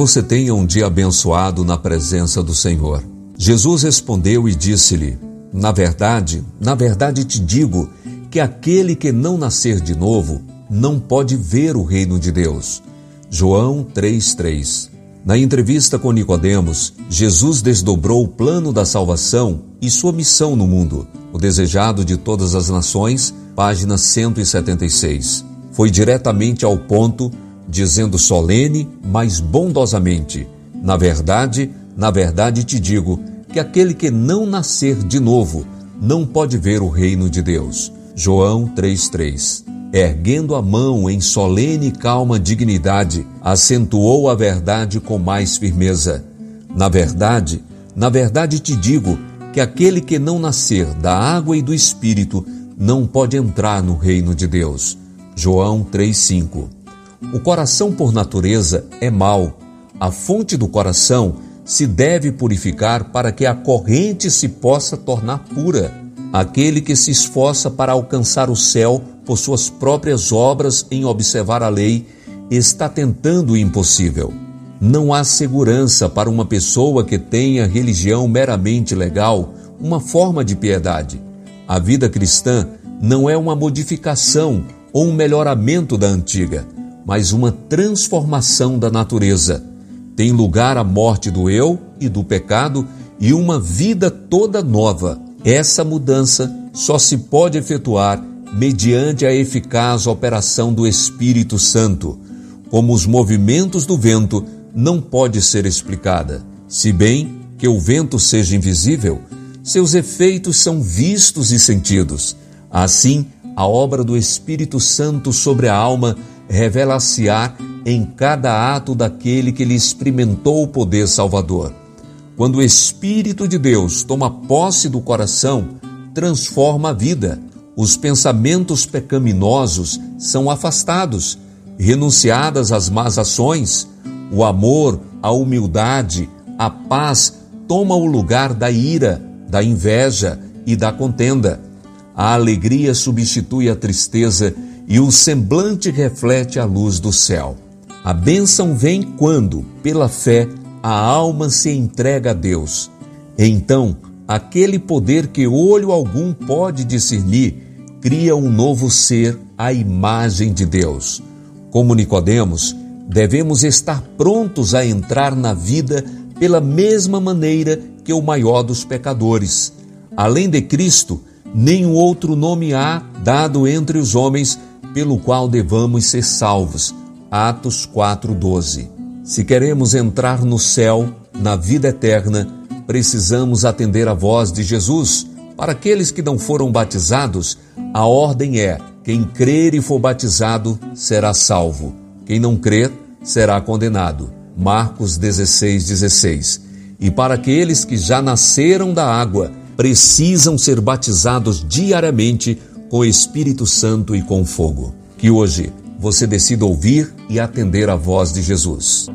você tenha um dia abençoado na presença do Senhor. Jesus respondeu e disse-lhe: Na verdade, na verdade te digo que aquele que não nascer de novo não pode ver o reino de Deus. João 3:3. Na entrevista com Nicodemos, Jesus desdobrou o plano da salvação e sua missão no mundo, o desejado de todas as nações, página 176. Foi diretamente ao ponto, dizendo solene, mas bondosamente: Na verdade, na verdade te digo que aquele que não nascer de novo não pode ver o reino de Deus. João 3:3 erguendo a mão em solene e calma dignidade, acentuou a verdade com mais firmeza. Na verdade, na verdade te digo que aquele que não nascer da água e do espírito não pode entrar no reino de Deus. João 3:5. O coração por natureza é mau. A fonte do coração se deve purificar para que a corrente se possa tornar pura. Aquele que se esforça para alcançar o céu por suas próprias obras em observar a lei está tentando o impossível. Não há segurança para uma pessoa que tenha religião meramente legal, uma forma de piedade. A vida cristã não é uma modificação ou um melhoramento da antiga, mas uma transformação da natureza. Tem lugar a morte do eu e do pecado e uma vida toda nova essa mudança só se pode efetuar mediante a eficaz operação do Espírito Santo, como os movimentos do vento não pode ser explicada. Se bem que o vento seja invisível, seus efeitos são vistos e sentidos. Assim, a obra do Espírito Santo sobre a alma revela-se-á em cada ato daquele que lhe experimentou o poder salvador. Quando o Espírito de Deus toma posse do coração, transforma a vida. Os pensamentos pecaminosos são afastados, renunciadas as más ações, o amor, a humildade, a paz toma o lugar da ira, da inveja e da contenda. A alegria substitui a tristeza e o semblante reflete a luz do céu. A bênção vem quando, pela fé, a alma se entrega a Deus. Então, aquele poder que olho algum pode discernir cria um novo ser à imagem de Deus. Como Nicodemos, devemos estar prontos a entrar na vida pela mesma maneira que o maior dos pecadores. Além de Cristo, nenhum outro nome há dado entre os homens pelo qual devamos ser salvos. Atos 4:12. Se queremos entrar no céu, na vida eterna, precisamos atender a voz de Jesus. Para aqueles que não foram batizados, a ordem é: quem crer e for batizado será salvo. Quem não crer será condenado. Marcos 16, 16. E para aqueles que já nasceram da água, precisam ser batizados diariamente com Espírito Santo e com fogo. Que hoje você decida ouvir e atender a voz de Jesus.